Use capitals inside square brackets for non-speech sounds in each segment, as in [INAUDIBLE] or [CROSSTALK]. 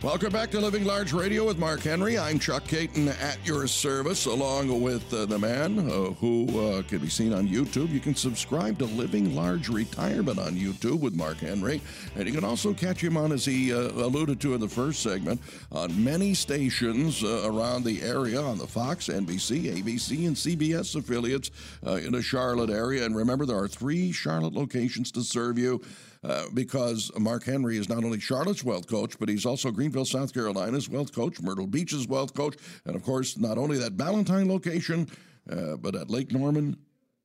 Welcome back to Living Large Radio with Mark Henry. I'm Chuck Kaiton at your service, along with uh, the man uh, who uh, can be seen on YouTube. You can subscribe to Living Large Retirement on YouTube with Mark Henry, and you can also catch him on, as he uh, alluded to in the first segment, on many stations uh, around the area on the Fox, NBC, ABC, and CBS affiliates uh, in the Charlotte area. And remember, there are three Charlotte locations to serve you. Uh, because Mark Henry is not only Charlotte's wealth coach, but he's also Greenville, South Carolina's wealth coach, Myrtle Beach's wealth coach, and of course, not only that Ballantyne location, uh, but at Lake Norman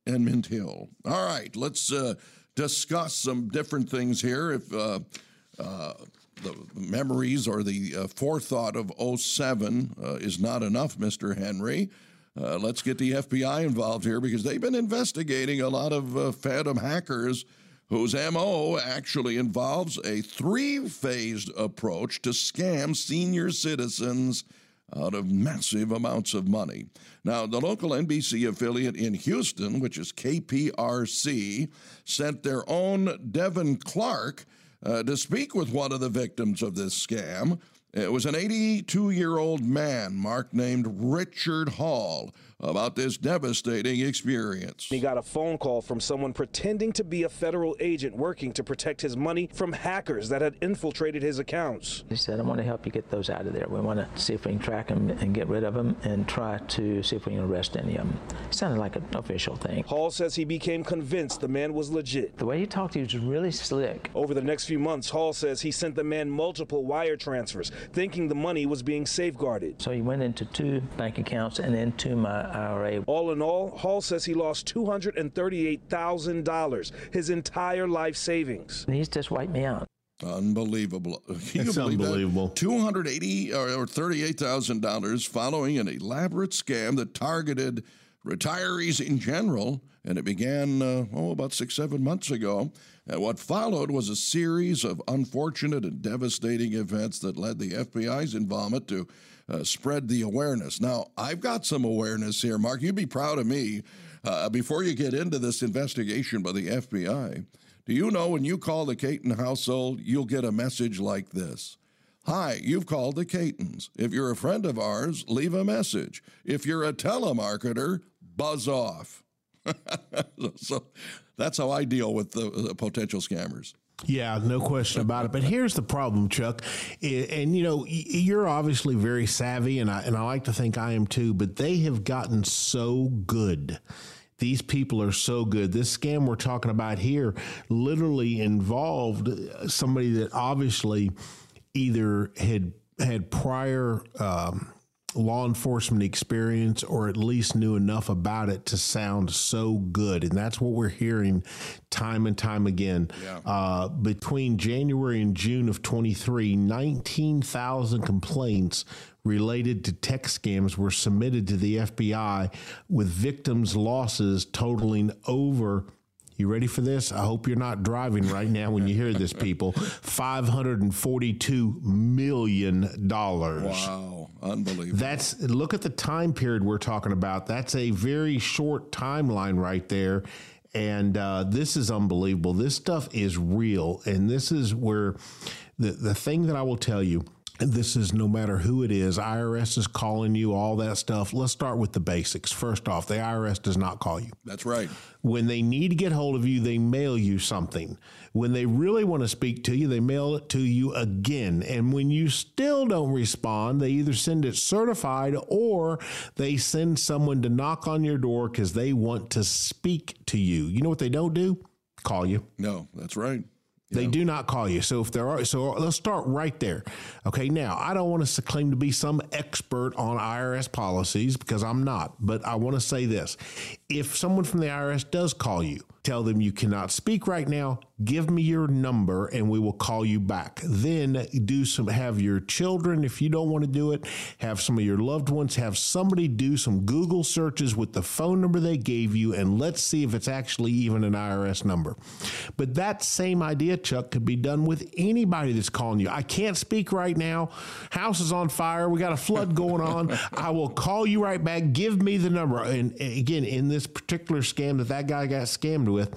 and Mint Hill. All right, let's uh, discuss some different things here. If uh, uh, the memories or the forethought of 07 is not enough, Mr. Henry. let's get the FBI involved here because they've been investigating a lot of phantom hackers whose MO actually involves a three phased approach to scam senior citizens out of massive amounts of money. Now, the local NBC affiliate in Houston, which is KPRC, sent their own Devin Clark uh, to speak with one of the victims of this scam. It was an 82 year old man, Mark, named Richard Hall, about this devastating experience. He got a phone call from someone pretending to be a federal agent working to protect his money from hackers that had infiltrated his accounts. He said, I want to help you get those out of there. We want to see if we can track them and get rid of them and try to see if we can arrest any of them. It sounded like an official thing. Hall says he became convinced the man was legit. The way he talked, he was really slick. Over the next few months, Hall says he sent the man multiple wire transfers, thinking the money was being safeguarded. So he went into two bank accounts and into my IRA. All in all, Hall says he lost $238,000, his entire life savings. He's just wiped me out. Unbelievable. [LAUGHS] Can it's unbelievable. Two hundred eighty or thirty-eight thousand dollars following an elaborate scam that targeted retirees in general, and it began uh, oh about six seven months ago. And what followed was a series of unfortunate and devastating events that led the FBI's involvement to uh, spread the awareness. Now, I've got some awareness here, Mark. You'd be proud of me. Uh, before you get into this investigation by the FBI, do you know when you call the Kaiton household, you'll get a message like this? Hi, you've called the Kaitons. If you're a friend of ours, leave a message. If you're a telemarketer, buzz off. [LAUGHS] so that's how I deal with the, potential scammers. Yeah, no question about it. But here's the problem, Chuck. And you know, you're obviously very savvy, and I and I like to think I am too. But they have gotten so good. These people are so good. This scam we're talking about here literally involved somebody that obviously either had had prior um, law enforcement experience or at least knew enough about it to sound so good. And that's what we're hearing time and time again. Yeah. Uh, between January and June of 23, 19,000 complaints related to tech scams were submitted to the FBI with victims' losses totaling over you ready for this? I hope you're not driving right now when you hear this, people. [LAUGHS] $542 million. Wow. Unbelievable. That's, look at the time period we're talking about. That's a very short timeline right there. And uh, this is unbelievable. This stuff is real. And this is where the, the thing that I will tell you this is no matter who it is. IRS is calling you, all that stuff. Let's start with the basics. First off, the IRS does not call you. That's right. When they need to get hold of you, they mail you something. When they really want to speak to you, they mail it to you again. And when you still don't respond, they either send it certified or they send someone to knock on your door because they want to speak to you. You know what they don't do? Call you. No, that's right. They do not call you. So if there are, so let's start right there. Okay. Now, I don't want to claim to be some expert on IRS policies because I'm not, but I want to say this. If someone from the IRS does call you, tell them you cannot speak right now. Give me your number and we will call you back. Then do some, have your children, if you don't want to do it, have some of your loved ones, have somebody do some Google searches with the phone number they gave you and let's see if it's actually even an IRS number. But that same idea, Chuck, could be done with anybody that's calling you. I can't speak right now. House is on fire. We got a flood going on. [LAUGHS] I will call you right back. Give me the number. And again, in this particular scam that that guy got scammed with,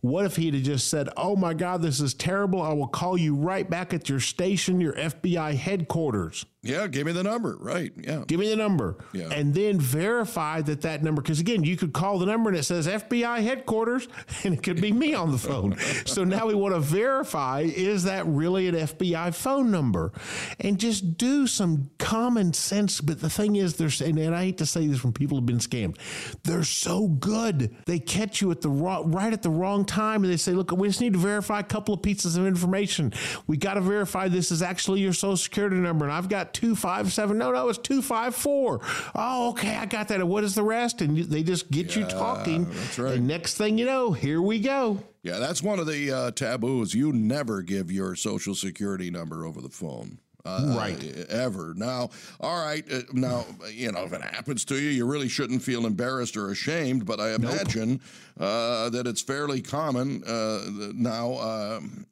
what if he'd have just said, Oh my God, this is terrible. I will call you right back at your station, your FBI headquarters. Yeah, give me the number. Right. Yeah. Give me the number. Yeah. And then verify that that number, because again, you could call the number and it says FBI headquarters [LAUGHS] and it could be me on the phone. [LAUGHS] so now we want to verify is that really an FBI phone number? And just do some common sense. But the thing is, there's, and I hate to say this when people have been scammed, they're so good. They catch you at the wrong, right at the wrong time and they say, look, we just need to verify a couple of pieces of information. We got to verify this is actually your social security number. And I've got 257. No, no, it's 254. Oh, okay, I got that. And what is the rest? And they just get you talking. that's right. And next thing you know, here we go. Yeah, that's one of the uh, taboos. You never give your social security number over the phone. Uh, Right. Ever. Now, all right. Uh, now, you know, if it happens to you, you really shouldn't feel embarrassed or ashamed, but I imagine uh, that it's fairly common uh, now. Um,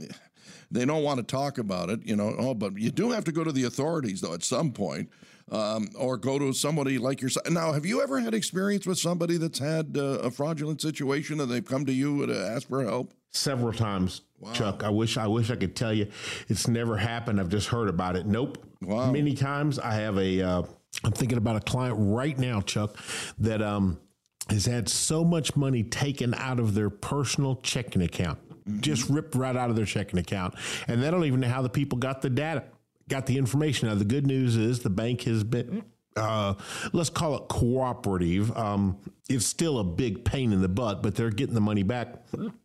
they don't want to talk about it, you know. Oh, but you do have to go to the authorities, though, at some point, um, or go to somebody like yourself. Now, have you ever had experience with somebody that's had uh, a fraudulent situation and they've come to you to ask for help? Several times, Chuck. I wish I wish I could tell you it's never happened. I've just heard about it. Nope. Wow. Many times I have a. Uh, I'm thinking about a client right now, Chuck, that um, has had so much money taken out of their personal checking account, just ripped right out of their checking account, and they don't even know how the people got the data, got the information. Now the good news is the bank has been uh, let's call it cooperative. Um, it's still a big pain in the butt, but they're getting the money back.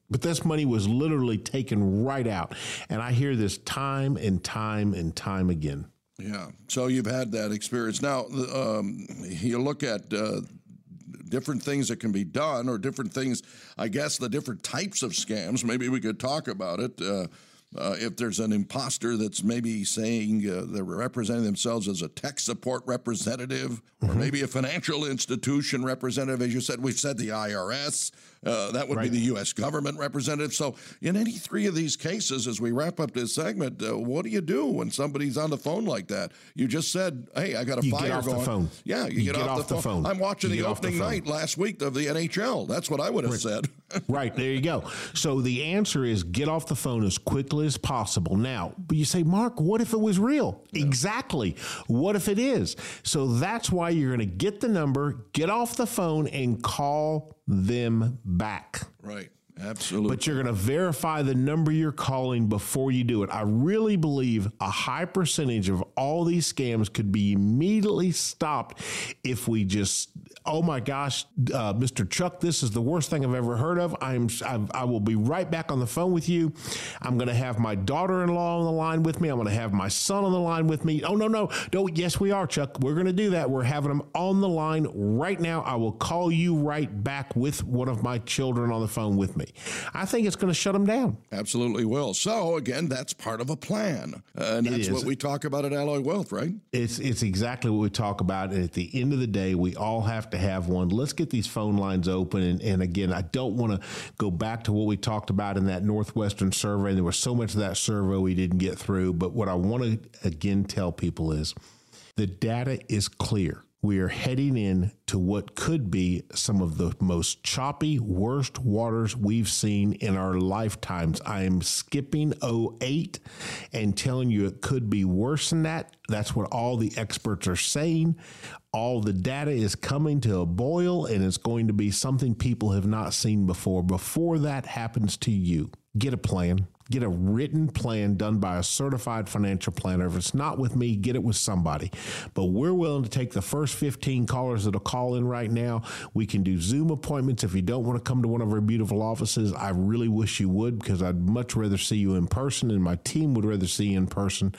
But this money was literally taken right out. And I hear this time and time and time again. Yeah. So you've had that experience. Now, um, you look at uh, different things that can be done, or different things, I guess, the different types of scams. Maybe we could talk about it. Uh, uh, if there's an imposter that's maybe saying uh, they're representing themselves as a tech support representative or maybe a financial institution representative, as you said, we've said the IRS, uh, that would Right. be the U.S. government representative. So, in any three of these cases, as we wrap up this segment, uh, what do you do when somebody's on the phone like that? You just said, "Hey, I got a You fire get off the going." phone. Yeah, you, get, off, the, phone. I'm watching You the get off the opening night last week of the NHL. That's what I would have said. Right there you go. So the answer is get off the phone as quickly as possible. Now but you say mark what if it was real? Exactly. What if it is? So that's why you're going to get the number get off the phone and call them back. Right. Absolutely. but you're going to verify the number you're calling before you do it. I really believe a high percentage of all these scams could be immediately stopped if we just, oh my gosh, uh, Mr. Chuck, this is the worst thing I've ever heard of. I'm, I've, I will be right back on the phone with you. I'm going to have my daughter-in-law on the line with me. I'm going to have my son on the line with me. Oh no, no, no. Yes, we are, Chuck. We're going to do that. We're having them on the line right now. I will call you right back with one of my children on the phone with me. I think it's going to shut them down. Absolutely will. So again, that's part of a plan, uh, and that's what we talk about at Alloy Wealth, right? It's it's exactly what we talk about. And at the end of the day, we all have to have one. Let's get these phone lines open. And, and again, I don't want to go back to what we talked about in that Northwestern survey. And There was so much of that survey we didn't get through. But what I want to again tell people is the data is clear. We are heading in to what could be some of the most choppy, worst waters we've seen in our lifetimes. I am skipping 08 and telling you it could be worse than that. That's what all the experts are saying. All the data is coming to a boil, and it's going to be something people have not seen before. Before that happens to you, get a plan, get a written plan done by a certified financial planner. If it's not with me, get it with somebody. But we're willing to take the first 15 callers that'll call in right now. We can do Zoom appointments if you don't want to come to one of our beautiful offices. I really wish you would because I'd much rather see you in person and my team would rather see you in person.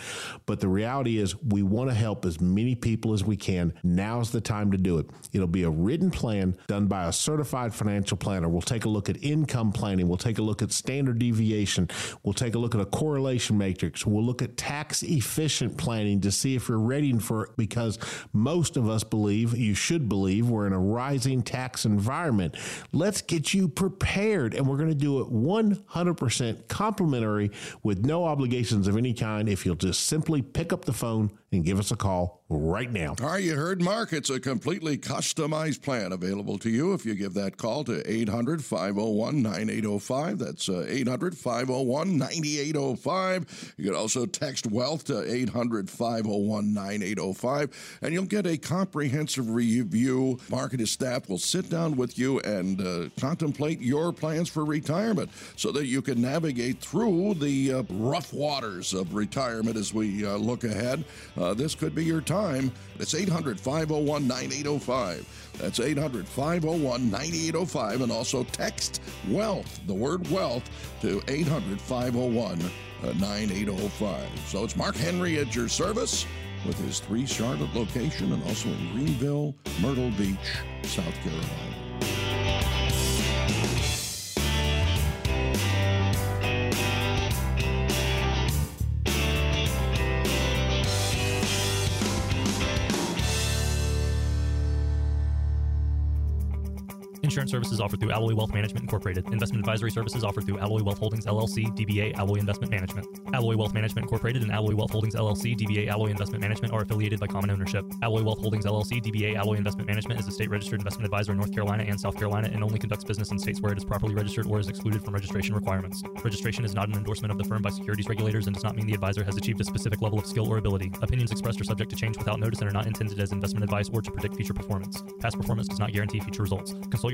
But the reality is, we want to help as many people as we can. Now's the time to do it. It'll be a written plan done by a certified financial planner. We'll take a look at income planning. We'll take a look at standard deviation. We'll take a look at a correlation matrix. We'll look at tax efficient planning to see if you're ready for it because most of us believe, you should believe, we're in a rising tax environment. Let's get you prepared, and we're going to do it 100% complimentary with no obligations of any kind if you'll just simply pick up the phone and give us a call right now. All right, you heard Mark. It's a completely customized plan available to you if you give that call to 800 501 9805. That's uh, 800 501 9805. You can also text wealth to 800 501 9805, and you'll get a comprehensive review. Mark and his staff will sit down with you and uh, contemplate your plans for retirement so that you can navigate through the uh, rough waters of retirement as we uh, look ahead. Uh, this could be your time. It's 800 501 9805. That's 800 501 9805. And also text wealth, the word wealth, to 800 501 9805. So it's Mark Henry at your service with his three Charlotte location and also in Greenville, Myrtle Beach, South Carolina. Insurance services offered through Alloy Wealth Management Incorporated. Investment advisory services offered through Alloy Wealth Holdings LLC, DBA Alloy Investment Management. Alloy Wealth Management Incorporated and Alloy Wealth Holdings LLC, DBA Alloy Investment Management are affiliated by common ownership. Alloy Wealth Holdings LLC, DBA Alloy Investment Management is a state registered investment advisor in North Carolina and South Carolina and only conducts business in states where it is properly registered or is excluded from registration requirements. Registration is not an endorsement of the firm by securities regulators and does not mean the advisor has achieved a specific level of skill or ability. Opinions expressed are subject to change without notice and are not intended as investment advice or to predict future performance. Past performance does not guarantee future results. Consult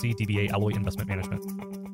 LLC DBA Alloy Investment Management.